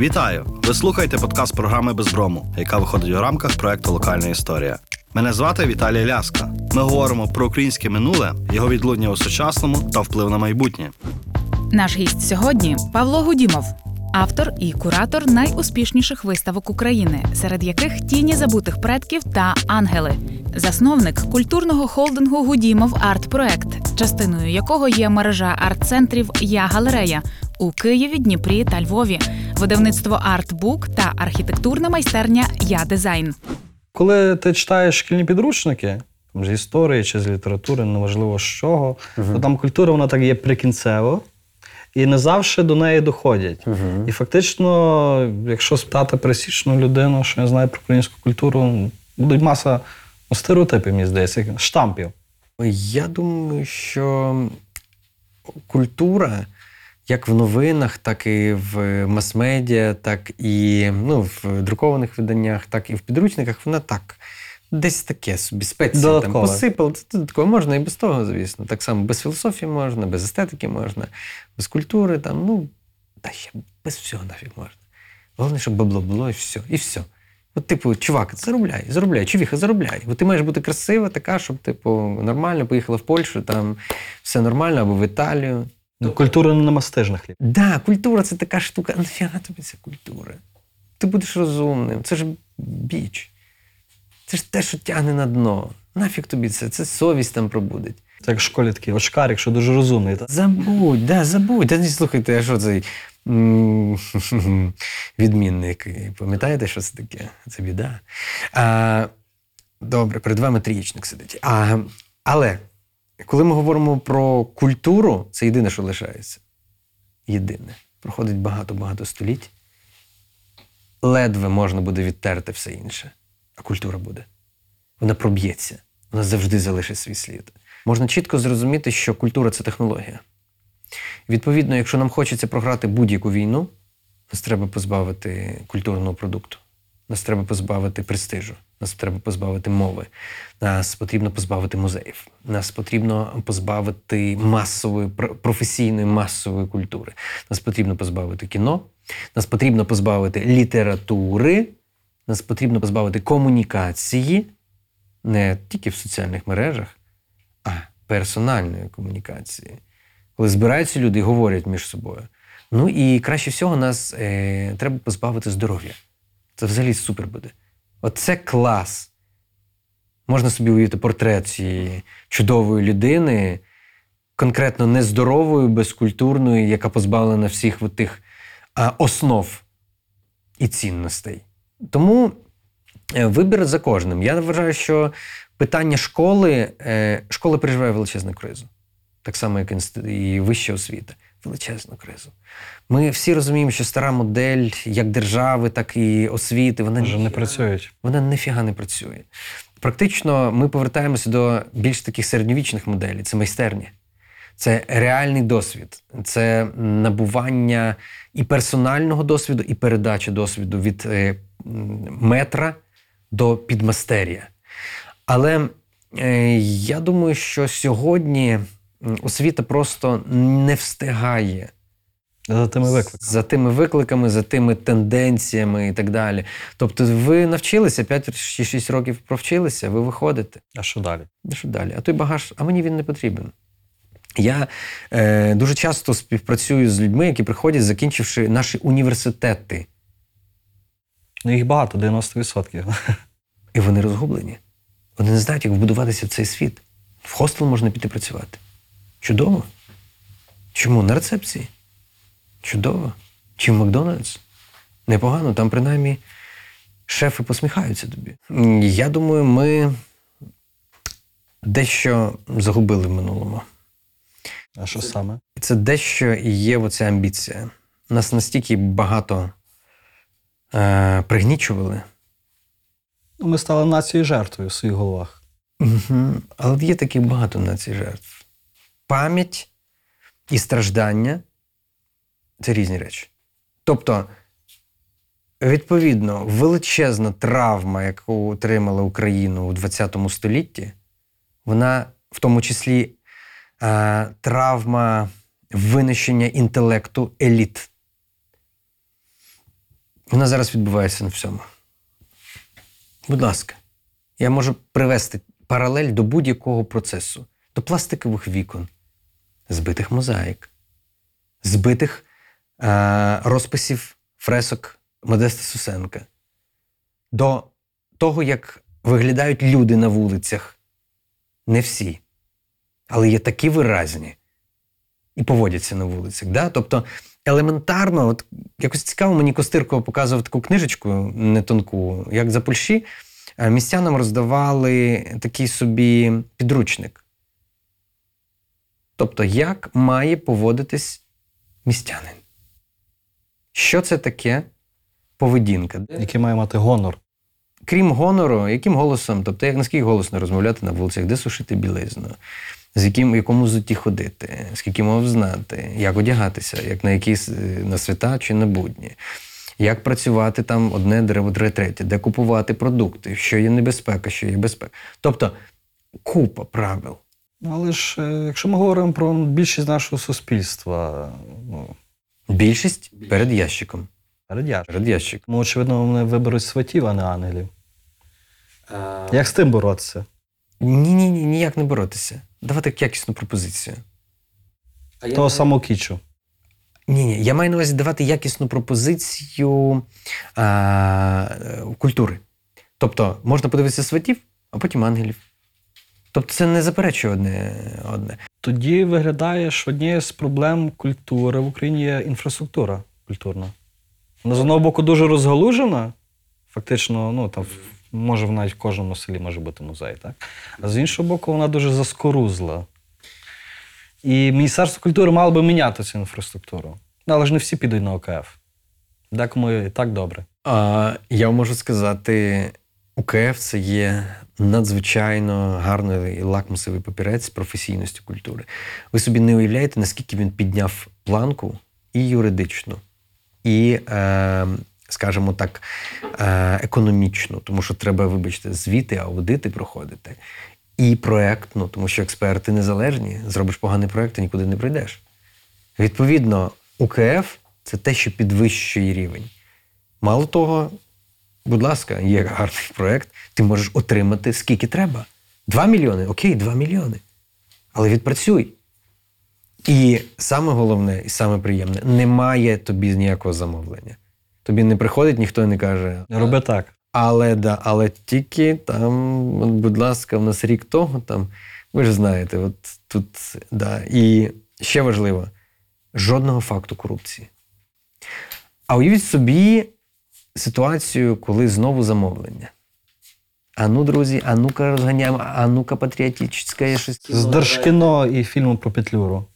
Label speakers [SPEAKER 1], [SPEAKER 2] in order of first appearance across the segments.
[SPEAKER 1] Вітаю! Ви слухаєте подкаст програми Безброму, яка виходить у рамках проекту Локальна історія. Мене звати Віталій Ляска. Ми говоримо про українське минуле, його відлуння у сучасному та вплив на майбутнє.
[SPEAKER 2] Наш гість сьогодні Павло Гудімов, автор і куратор найуспішніших виставок України, серед яких тіні забутих предків та ангели, засновник культурного холдингу Гудімов Арт-проект, частиною якого є мережа арт-центрів Я галерея у Києві, Дніпрі та Львові, видавництво Артбук та архітектурна майстерня Я дизайн.
[SPEAKER 3] Коли ти читаєш шкільні підручники, там, з історії чи з літератури, неважливо з чого, то там культура вона так є прикінцево, і не завжди до неї доходять. І фактично, якщо спитати пересічну людину, що не знає про українську культуру, будуть маса ну, стереотипів, мені здається, штампів.
[SPEAKER 4] Я думаю, що культура, як в новинах, так і в мас-медіа, так і ну, в друкованих виданнях, так і в підручниках, вона так. Десь таке собі спеції там. Це додатково можна і без того, звісно. Так само без філософії можна, без естетики можна, без культури, там, ну, та ще без всього нафіг можна. Головне, щоб бабло було і все. І все. От, типу, чувак, заробляй, заробляй, чувіха, заробляй. От ти маєш бути красива, така, щоб, типу, нормально поїхала в Польщу, там все нормально, або в Італію.
[SPEAKER 3] Ну, Культура не мастижна хліб.
[SPEAKER 4] Да, культура це така штука. Нафіга тобі ця культура? Ти будеш розумним. Це ж біч. Це ж те, що тягне на дно. Нафіг тобі це? Це совість там пробудить.
[SPEAKER 3] Це як в школі такий очкар, якщо дуже розумний. Та?
[SPEAKER 4] Забудь, да, забудь. Та не слухайте, а що цей відмінник? Пам'ятаєте, що це таке? Це біда. А, добре, перед вами трієчник сидить. А, але коли ми говоримо про культуру, це єдине, що лишається. Єдине. Проходить багато-багато століть. Ледве можна буде відтерти все інше, а культура буде. Вона проб'ється, вона завжди залишить свій слід. Можна чітко зрозуміти, що культура це технологія. Відповідно, якщо нам хочеться програти будь-яку війну, нас треба позбавити культурного продукту, нас треба позбавити престижу, нас треба позбавити мови, нас потрібно позбавити музеїв, нас потрібно позбавити масової, професійної масової культури, нас потрібно позбавити кіно, нас потрібно позбавити літератури, нас потрібно позбавити комунікації, не тільки в соціальних мережах, а персональної комунікації. Коли збираються люди і говорять між собою. Ну і краще всього нас е, треба позбавити здоров'я. Це взагалі супер буде. Оце клас. Можна собі уявити портрет цієї чудової людини, конкретно нездорової, безкультурної, яка позбавлена всіх тих основ і цінностей. Тому е, вибір за кожним. Я вважаю, що питання школи, е, школа переживає величезну кризу. Так само, як і вища освіта. Величезну кризу. Ми всі розуміємо, що стара модель як держави, так і освіти, вона
[SPEAKER 3] Вже не працюють.
[SPEAKER 4] вона ніфіга не працює. Практично ми повертаємося до більш таких середньовічних моделей. Це майстерні, це реальний досвід, це набування і персонального досвіду, і передача досвіду від е, метра до підмастер'я. Але е, я думаю, що сьогодні освіта просто не встигає
[SPEAKER 3] За тими викликами.
[SPEAKER 4] за тими викликами, за тими тенденціями і так далі. Тобто, ви навчилися 5 чи 6 років провчилися, ви виходите.
[SPEAKER 3] А що далі?
[SPEAKER 4] Ну, що далі? А той багаж, а мені він не потрібен. Я е, дуже часто співпрацюю з людьми, які приходять, закінчивши наші університети,
[SPEAKER 3] Ну, їх багато, 90%.
[SPEAKER 4] і вони розгублені. Вони не знають, як вбудуватися в цей світ. В хостел можна піти працювати. Чудово. Чому? На рецепції. Чудово. Чи в Макдональдс? Непогано, там принаймні шефи посміхаються тобі. Я думаю, ми дещо загубили в минулому.
[SPEAKER 3] А що саме?
[SPEAKER 4] Це дещо і є оця амбіція. Нас настільки багато е, пригнічували.
[SPEAKER 3] Ми стали нацією жертвою в своїх головах.
[SPEAKER 4] Угу. Але є таких багато націй жертв. Пам'ять і страждання це різні речі. Тобто, відповідно, величезна травма, яку отримала Україна у ХХ столітті, вона в тому числі е, травма винищення інтелекту еліт. Вона зараз відбувається на всьому. Будь ласка, я можу привести паралель до будь-якого процесу, до пластикових вікон, збитих мозаїк, збитих е- розписів фресок Модеста Сусенка, до того, як виглядають люди на вулицях. Не всі, але є такі виразні і поводяться на вулицях. Да? Тобто елементарно, от якось цікаво, мені Костирко показував таку книжечку не тонку, як за Польщі, е, містянам роздавали такий собі підручник. Тобто, як має поводитись містянин? Що це таке поведінка?
[SPEAKER 3] Який має мати гонор.
[SPEAKER 4] Крім гонору, яким голосом, тобто як наскільки голосно розмовляти на вулицях, де сушити білизну, з яким якому взутті ходити, скільки мов знати, як одягатися, як на якісь е, на свята чи на будні, як працювати там одне дерево, друге, третє, де купувати продукти, що є небезпека, що є безпека. Тобто купа правил.
[SPEAKER 3] Ну, Але ж, е, якщо ми говоримо про більшість нашого суспільства, ну,
[SPEAKER 4] Більшість перед ящиком.
[SPEAKER 3] радяж.
[SPEAKER 4] Перед ящиком.
[SPEAKER 3] Тому, очевидно, вони виберуть сватів, а не ангелів. Як з тим боротися?
[SPEAKER 4] Ні, ні, ні, ніяк не боротися. Давати якісну пропозицію.
[SPEAKER 3] Того самого кічу.
[SPEAKER 4] Ні, ні, я маю на увазі давати якісну пропозицію а, е, культури. Тобто можна подивитися сватів, а потім ангелів. Тобто це не заперечує одне одне.
[SPEAKER 3] Тоді виглядає, що однією з проблем культури в Україні є інфраструктура культурна. Вона з одного боку дуже розгалужена. Фактично, ну там може в навіть в кожному селі може бути музей, так? А з іншого боку, вона дуже заскорузла. І Міністерство культури мало би міняти цю інфраструктуру. Ну, Але ж не всі підуть на ОКФ. Декому і так добре.
[SPEAKER 4] А, я можу сказати, УКФ це є надзвичайно гарний лакмусовий папірець з професійністю культури. Ви собі не уявляєте, наскільки він підняв планку і юридичну, і, е, скажімо так, е, економічну, тому що треба, вибачте, звіти, аудити проходити. І проектну, тому що експерти незалежні, зробиш поганий проект, і нікуди не прийдеш. Відповідно, УКФ це те, що підвищує рівень. Мало того, будь ласка, є гарний проект, ти можеш отримати скільки треба. Два мільйони, окей, два мільйони. Але відпрацюй. І саме головне, і саме приємне, немає тобі ніякого замовлення. Тобі не приходить, ніхто не каже,
[SPEAKER 3] Роби так.
[SPEAKER 4] але да, але тільки там, от, будь ласка, в нас рік того, там, ви ж знаєте, от тут, да. І ще важливо, жодного факту корупції. А уявіть собі ситуацію, коли знову замовлення. А ну, друзі, а ну-ка розганяємо, а ну-ка патріотичне щось.
[SPEAKER 3] З Держкіно і фільму про Петлюру.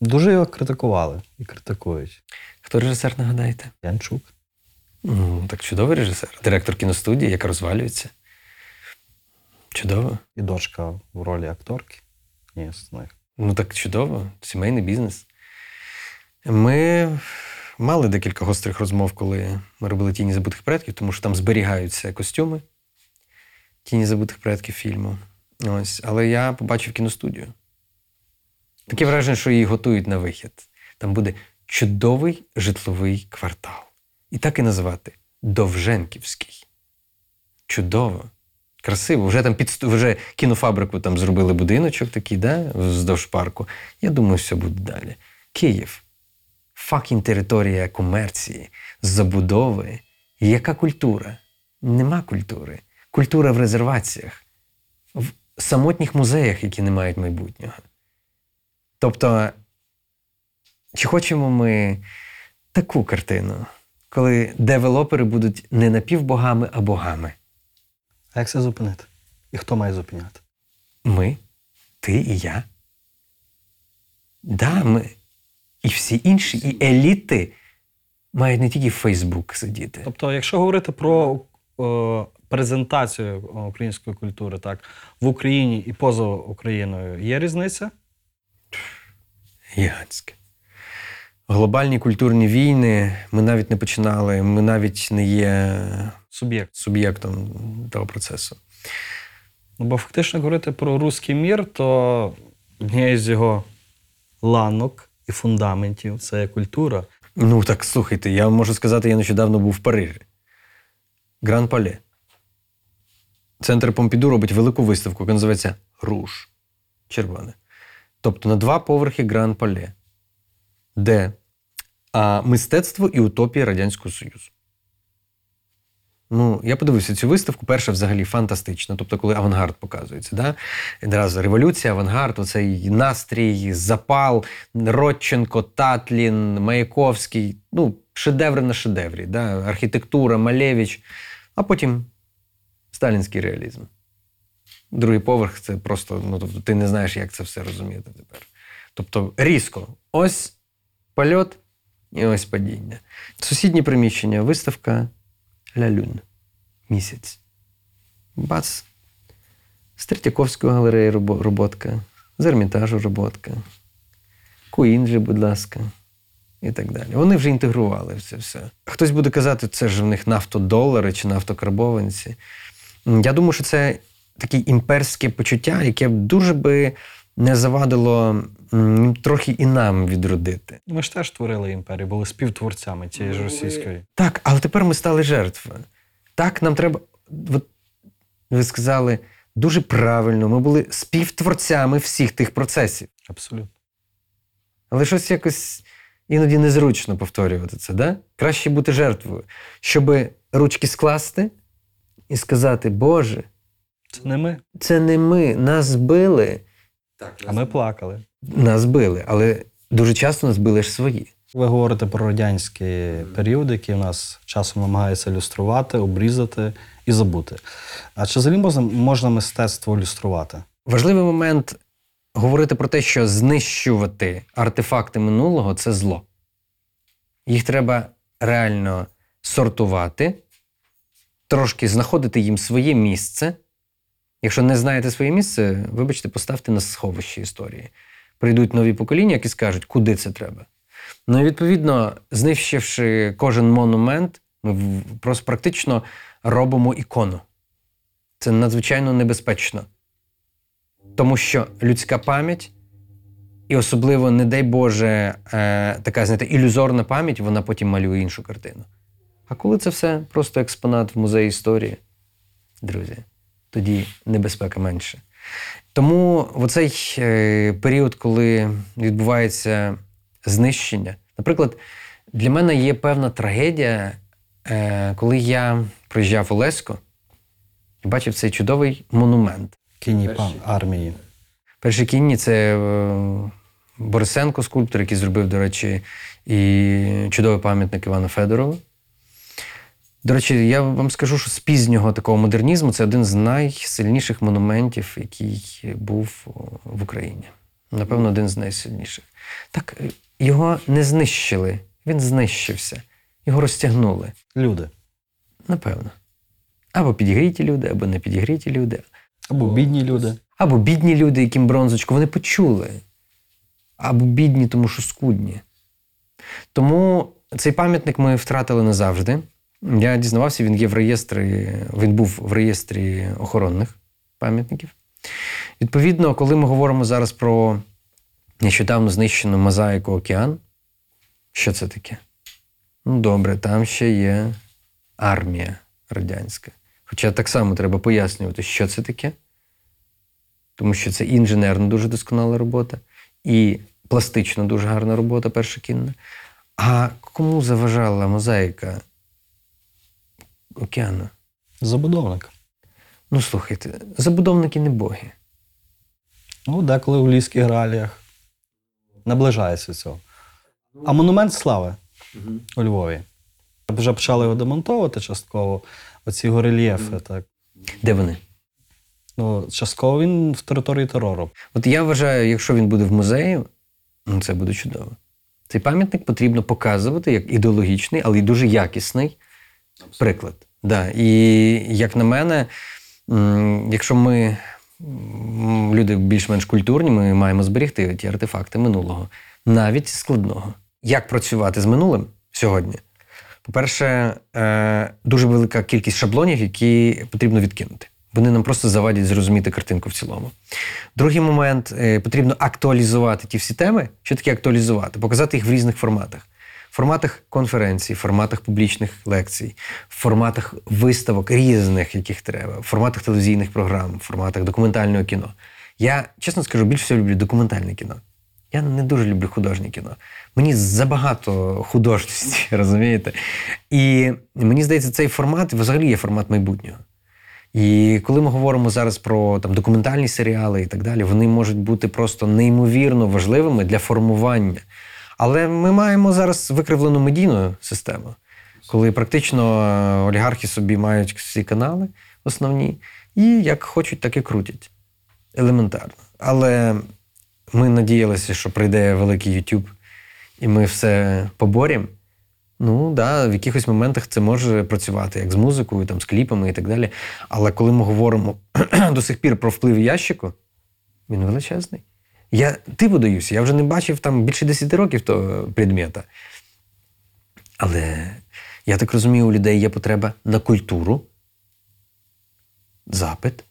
[SPEAKER 3] Дуже його критикували і критикують.
[SPEAKER 4] Хто режисер, нагадаєте?
[SPEAKER 3] Янчук.
[SPEAKER 4] Ну, так чудовий режисер. Директор кіностудії, яка розвалюється. Чудово.
[SPEAKER 3] І дочка в ролі акторки. Ні.
[SPEAKER 4] Ну так чудово, сімейний бізнес. Ми мали декілька гострих розмов, коли ми робили тіні забутих предків, тому що там зберігаються костюми тіні забутих предків фільму. Ось. Але я побачив кіностудію. Таке враження, що її готують на вихід. Там буде чудовий житловий квартал. І так і назвати Довженківський. Чудово. Красиво. Вже там під вже кінофабрику там зробили будиночок такий, да, вздовж парку. Я думаю, все буде далі. Київ. Fucking територія комерції, забудови. Яка культура? Нема культури. Культура в резерваціях, в самотніх музеях, які не мають майбутнього. Тобто, чи хочемо ми таку картину, коли девелопери будуть не напівбогами, а богами?
[SPEAKER 3] А як це зупинити? І хто має зупиняти?
[SPEAKER 4] Ми, ти і я. Да, ми. І всі інші, і еліти мають не тільки в Фейсбук сидіти.
[SPEAKER 3] Тобто, якщо говорити про о, презентацію української культури так, в Україні і поза Україною, є різниця?
[SPEAKER 4] Гігантське. Глобальні культурні війни ми навіть не починали, ми навіть не є
[SPEAKER 3] Суб'єкт.
[SPEAKER 4] суб'єктом того процесу.
[SPEAKER 3] Ну, бо фактично говорити про руський мір, то однією з його ланок фундаментів це культура.
[SPEAKER 4] Ну так слухайте, я можу сказати, я нещодавно був в Парижі. Гран Пале. Центр Помпіду робить велику виставку, яка називається Руж. Червоне. Тобто на два поверхи Гран Пале, де а, мистецтво і утопія Радянського Союзу. Ну, я подивився цю виставку. Перша взагалі фантастична. Тобто, коли авангард показується. Да? Одразу революція, авангард, оцей настрій, запал, Родченко, Татлін, Маяковський. Ну, шедеври на шедеврі. Да? Архітектура, Малевич, а потім сталінський реалізм. Другий поверх це просто, ну тобто, ти не знаєш, як це все розуміти тепер. Тобто, різко. Ось польот і ось падіння. Сусіднє приміщення, виставка Ля Люн. Місяць. Бац. З Третьяковської галереї роботка, з Ермітажу роботка. Куінджі, будь ласка. І так далі. Вони вже інтегрували це все. Хтось буде казати, це ж в них нафтодолари чи нафтокарбованці. Я думаю, що це таке імперське почуття, яке дуже би не завадило трохи і нам відродити.
[SPEAKER 3] Ми ж теж творили імперію, були співтворцями тієї ж російської.
[SPEAKER 4] Так, але тепер ми стали жертвою. Так, нам треба. От, ви сказали дуже правильно, ми були співтворцями всіх тих процесів.
[SPEAKER 3] Абсолютно.
[SPEAKER 4] Але щось якось іноді незручно повторювати це, да? Краще бути жертвою, щоб ручки скласти і сказати: Боже,
[SPEAKER 3] Це не ми,
[SPEAKER 4] це не ми, нас збили.
[SPEAKER 3] а ми плакали.
[SPEAKER 4] Нас били, але дуже часто нас били ж свої.
[SPEAKER 3] Ви говорите про радянський період, який в нас часом намагається ілюструвати, обрізати і забути. А чи взагалі можна, можна мистецтво ілюструвати?
[SPEAKER 4] Важливий момент говорити про те, що знищувати артефакти минулого це зло. Їх треба реально сортувати, трошки знаходити їм своє місце. Якщо не знаєте своє місце, вибачте, поставте на сховище історії. Прийдуть нові покоління, які скажуть, куди це треба. Ну і відповідно, знищивши кожен монумент, ми просто практично робимо ікону. Це надзвичайно небезпечно. Тому що людська пам'ять, і особливо, не дай Боже, е, така знаєте, ілюзорна пам'ять, вона потім малює іншу картину. А коли це все просто експонат в музеї історії, друзі, тоді небезпека менше. Тому в оцей е, період, коли відбувається знищення, наприклад, для мене є певна трагедія, е, коли я приїжджав у Лесько і бачив цей чудовий монумент.
[SPEAKER 3] Кінні пан армії.
[SPEAKER 4] Перші кінні це е, Борисенко, скульптор, який зробив, до речі, і чудовий пам'ятник Івана Федорова. До речі, я вам скажу, що з пізнього такого модернізму це один з найсильніших монументів, який був в Україні. Напевно, один з найсильніших. Так, е, його не знищили, він знищився, його розтягнули.
[SPEAKER 3] Люди.
[SPEAKER 4] Напевно. Або підігріті люди, або не підігріті люди.
[SPEAKER 3] Або бідні люди.
[SPEAKER 4] Або бідні люди, яким бронзочку, вони почули. Або бідні, тому що скудні. Тому цей пам'ятник ми втратили назавжди. Я дізнавався, він є в реєстрі, він був в реєстрі охоронних пам'ятників. Відповідно, коли ми говоримо зараз про нещодавно знищену мозаїку океан, що це таке? Ну, добре, там ще є армія радянська. Хоча так само треба пояснювати, що це таке тому що це інженерно дуже досконала робота, і пластично дуже гарна робота, перша кінна. А кому заважала мозаїка океану?
[SPEAKER 3] Забудовник.
[SPEAKER 4] Ну, слухайте, забудовники не боги.
[SPEAKER 3] Ну, деколи в ліських реаліях наближається цього. А монумент слави у Львові. Вже почали його демонтовувати частково. Оці горельєфи, так.
[SPEAKER 4] Де вони?
[SPEAKER 3] Ну, частково він в території терору.
[SPEAKER 4] От я вважаю, якщо він буде в музеї, ну це буде чудово. Цей пам'ятник потрібно показувати як ідеологічний, але й дуже якісний приклад. Да. І як на мене, якщо ми, люди більш-менш культурні, ми маємо зберегти ті артефакти минулого, навіть складного. Як працювати з минулим сьогодні? По-перше, е, дуже велика кількість шаблонів, які потрібно відкинути. Вони нам просто завадять зрозуміти картинку в цілому. Другий момент е, потрібно актуалізувати ті всі теми. Що таке актуалізувати? Показати їх в різних форматах. Форматах конференцій, форматах публічних лекцій, в форматах виставок різних, яких треба, в форматах телевізійних програм, в форматах документального кіно. Я чесно скажу, більше всього люблю документальне кіно. Я не дуже люблю художнє кіно. Мені забагато художності, розумієте? І мені здається, цей формат взагалі є формат майбутнього. І коли ми говоримо зараз про там, документальні серіали і так далі, вони можуть бути просто неймовірно важливими для формування. Але ми маємо зараз викривлену медійну систему, коли практично е, олігархи собі мають всі канали основні, і як хочуть, так і крутять. Елементарно. Але ми надіялися, що прийде великий YouTube, і ми все поборемо. Ну да, в якихось моментах це може працювати, як з музикою, там, з кліпами і так далі. Але коли ми говоримо до сих пір про вплив ящику, він величезний. Я типу даюся, я вже не бачив там більше 10 років того предмета. Але я так розумію, у людей є потреба на культуру, запит.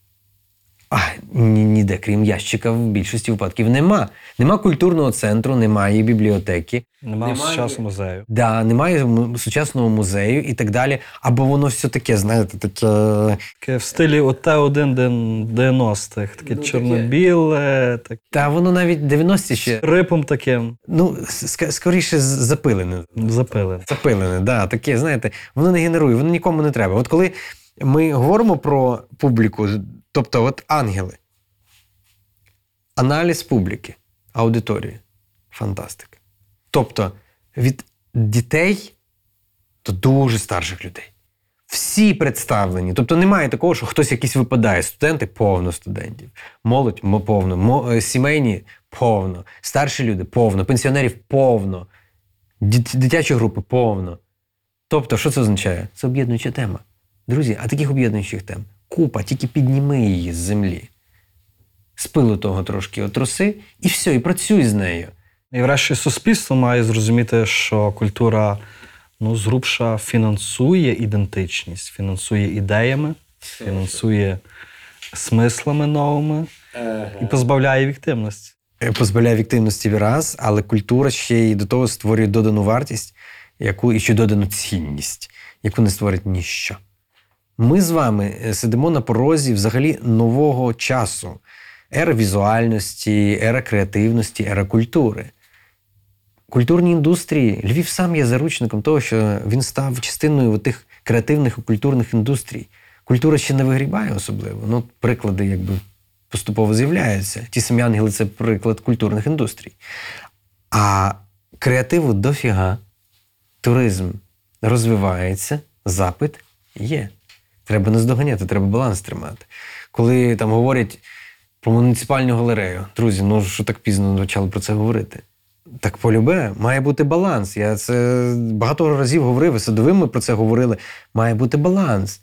[SPEAKER 4] А ніде, крім ящика, в більшості випадків нема. Нема культурного центру, немає бібліотеки.
[SPEAKER 3] Немає сучасного музею.
[SPEAKER 4] Да, немає сучасного музею і так далі. Або воно все таке, знаєте, таке.
[SPEAKER 3] Таке в стилі ОТ-1 90-х. Таке
[SPEAKER 4] Ну,
[SPEAKER 3] чорно-біле, таке
[SPEAKER 4] Та воно навіть 90-ті ще.
[SPEAKER 3] рипом таким
[SPEAKER 4] Ну, ск- скоріше запилене.
[SPEAKER 3] запилене.
[SPEAKER 4] Запилене, да, таке, знаєте, воно не генерує, воно нікому не треба. От коли ми говоримо про публіку, тобто от ангели, аналіз публіки, аудиторії, фантастика. Тобто від дітей до дуже старших людей. Всі представлені. Тобто немає такого, що хтось якийсь випадає. Студенти повно студентів, молодь повно, е, сімейні повно, старші люди повно, пенсіонерів повно, дитячі групи повно. Тобто, що це означає? Це об'єднуюча тема. Друзі, а таких об'єднуючих тем купа, тільки підніми її з землі. З пилу того трошки отроси, і все, і працюй з нею.
[SPEAKER 3] І врешті суспільство має зрозуміти, що культура ну, зрубша фінансує ідентичність, фінансує ідеями, фінансує смислами новими і позбавляє віктивності.
[SPEAKER 4] Е, позбавляє віктивності раз, але культура ще й до того створює додану вартість, яку і ще додану цінність, яку не створить ніщо. Ми з вами е, сидимо на порозі взагалі нового часу. Ера візуальності, ера креативності, ера культури. Культурні індустрії, Львів сам є заручником того, що він став частиною тих креативних і культурних індустрій. Культура ще не вигрібає особливо. Ну, приклади якби поступово з'являються. Ті самі ангели це приклад культурних індустрій. А креативу дофіга, туризм розвивається, запит є. Треба не здоганяти, треба баланс тримати. Коли там говорять про муніципальну галерею, друзі, ну що так пізно почали про це говорити? Так полюбе, має бути баланс. Я це багато разів говорив, і садовим ми про це говорили. Має бути баланс.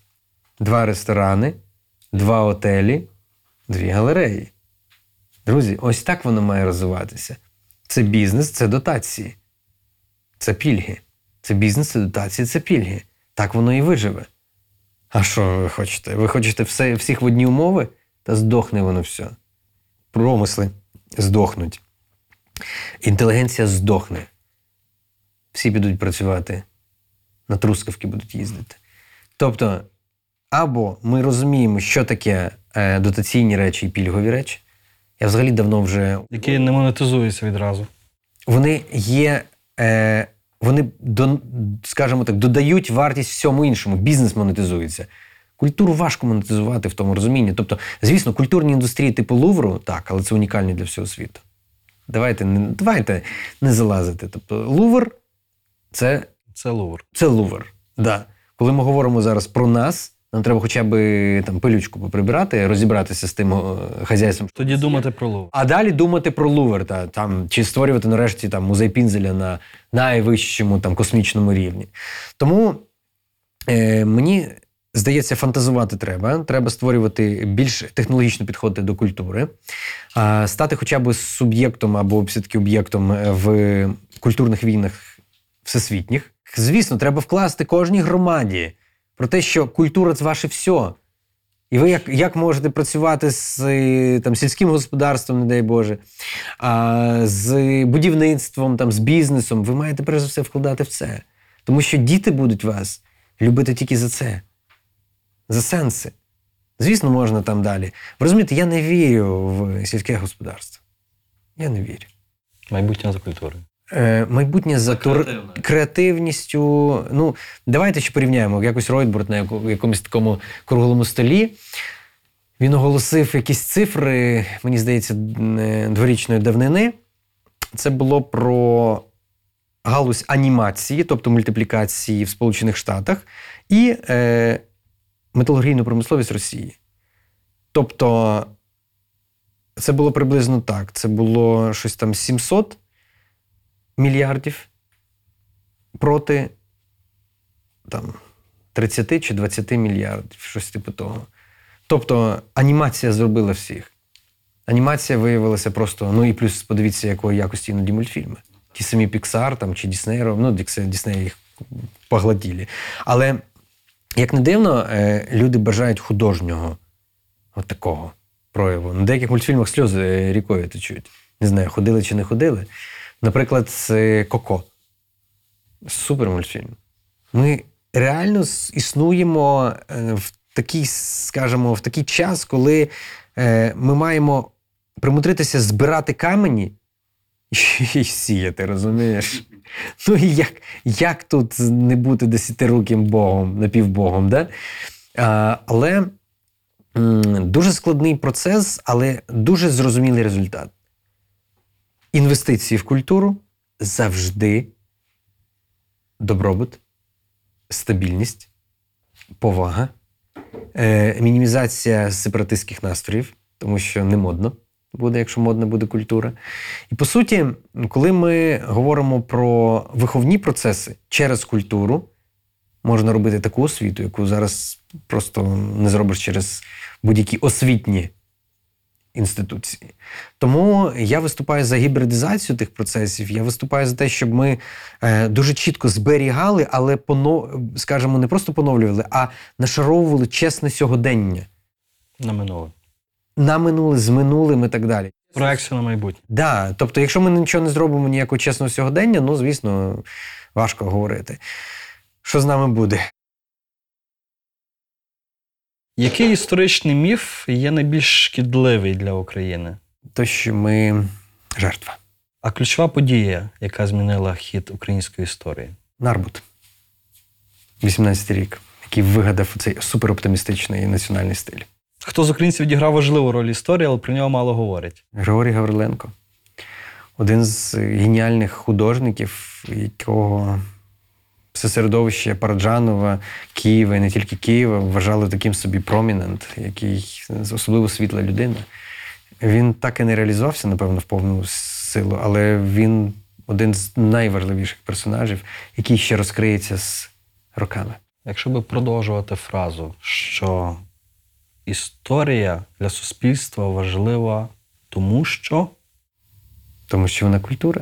[SPEAKER 4] Два ресторани, два отелі, дві галереї. Друзі, ось так воно має розвиватися. Це бізнес, це дотації, це пільги. Це бізнес, це дотації, це пільги. Так воно і виживе. А що ви хочете? Ви хочете все, всіх в одні умови? Та здохне воно все. Промисли здохнуть. Інтелігенція здохне. Всі підуть працювати, на трускавки будуть їздити. Тобто, або ми розуміємо, що таке е, дотаційні речі і пільгові речі. Я взагалі давно вже
[SPEAKER 3] Які не монетизуються відразу.
[SPEAKER 4] вони є, е, вони, до, скажімо так, додають вартість всьому іншому. Бізнес монетизується. Культуру важко монетизувати в тому розумінні. Тобто, звісно, культурні індустрії типу Лувру, так, але це унікальні для всього світу. Давайте не, давайте не залазити. Тобто, Лувр це
[SPEAKER 3] Це Лувр.
[SPEAKER 4] це Лувр. Да. Коли ми говоримо зараз про нас, нам треба хоча б там пилючку поприбирати, розібратися з тим е, хазяйством.
[SPEAKER 3] Тоді думати про Лувр.
[SPEAKER 4] А далі думати про Лувр, та, там, чи створювати нарешті там, музей Пінзеля на найвищому там, космічному рівні. Тому е, мені здається, фантазувати треба. Треба створювати більш технологічно підходити до культури, а, стати хоча б суб'єктом або все-таки об'єктом в культурних війнах всесвітніх. Звісно, треба вкласти кожній громаді про те, що культура це ваше все. І ви як, як можете працювати з там, сільським господарством, не дай Боже, а, з будівництвом, там, з бізнесом, ви маєте перш за все вкладати в це. Тому що діти будуть вас любити тільки за це, за сенси. Звісно, можна там далі. Ви розумієте, я не вірю в сільське господарство. Я не вірю.
[SPEAKER 3] Майбутнє за культурою.
[SPEAKER 4] Е, майбутнє за тур... креативністю. Ну, давайте ще порівняємо. Якось Ройтбурт на якомусь такому круглому столі. Він оголосив якісь цифри, мені здається, е, дворічної давнини. Це було про галузь анімації, тобто мультиплікації в Сполучених Штатах, і е, металургійну промисловість Росії. Тобто, це було приблизно так. Це було щось там 700 мільярдів проти там, 30 чи 20 мільярдів, щось типу того. Тобто анімація зробила всіх. Анімація виявилася просто, ну і плюс подивіться, якої якості іноді мультфільми. Ті самі Pixar там, чи Disney, ну, Disney їх погладілі. Але, як не дивно, е, люди бажають художнього от такого прояву. На деяких мультфільмах сльози е, рікою течуть. Не знаю, ходили чи не ходили. Наприклад, це Коко. Супер мультфільм. Ми реально існуємо е, в такий, скажімо, в такий час, коли е, ми маємо примудритися збирати камені і сіяти, розумієш? Ну і як, як тут не бути десятируким богом, напівбогом, да? Але дуже складний процес, але дуже зрозумілий результат. Інвестиції в культуру завжди добробут, стабільність, повага, е, мінімізація сепаратистських настроїв, тому що не модно буде, якщо модна буде культура. І по суті, коли ми говоримо про виховні процеси через культуру, можна робити таку освіту, яку зараз просто не зробиш через будь-які освітні інституції. Тому я виступаю за гібридизацію тих процесів. Я виступаю за те, щоб ми е, дуже чітко зберігали, але поно, скажімо, не просто поновлювали, а нашаровували чесне сьогодення
[SPEAKER 3] На минуле.
[SPEAKER 4] на минуле, з минулим і так далі.
[SPEAKER 3] Проекція на майбутнє.
[SPEAKER 4] Да, тобто, якщо ми нічого не зробимо ніякого чесного сьогодення, ну звісно, важко говорити. Що з нами буде?
[SPEAKER 3] Який історичний міф є найбільш шкідливий для України?
[SPEAKER 4] То, що ми жертва.
[SPEAKER 3] А ключова подія, яка змінила хід української історії?
[SPEAKER 4] Нарбут. 18 рік, який вигадав цей супероптимістичний національний стиль.
[SPEAKER 3] Хто з українців відіграв важливу роль історії, але про нього мало говорять.
[SPEAKER 4] Григорій Гавриленко. Один з геніальних художників, якого все середовище Параджанова, Києва і не тільки Києва вважали таким собі промінент, який особливо світла людина. Він так і не реалізувався, напевно, в повну силу, але він один з найважливіших персонажів, який ще розкриється з роками.
[SPEAKER 3] Якщо би продовжувати фразу, що історія для суспільства важлива, тому що
[SPEAKER 4] Тому що вона культура.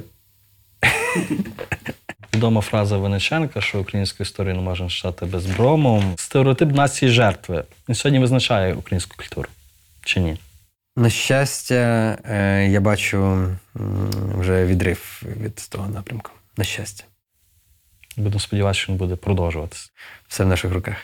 [SPEAKER 3] Відома фраза Винниченка, що українську історію не можна читати брому. Стереотип нації жертви. і сьогодні визначає українську культуру. Чи ні?
[SPEAKER 4] На щастя, е, я бачу вже відрив від того напрямку. На щастя,
[SPEAKER 3] Будемо сподіватися, що він буде продовжуватися.
[SPEAKER 4] все в наших руках.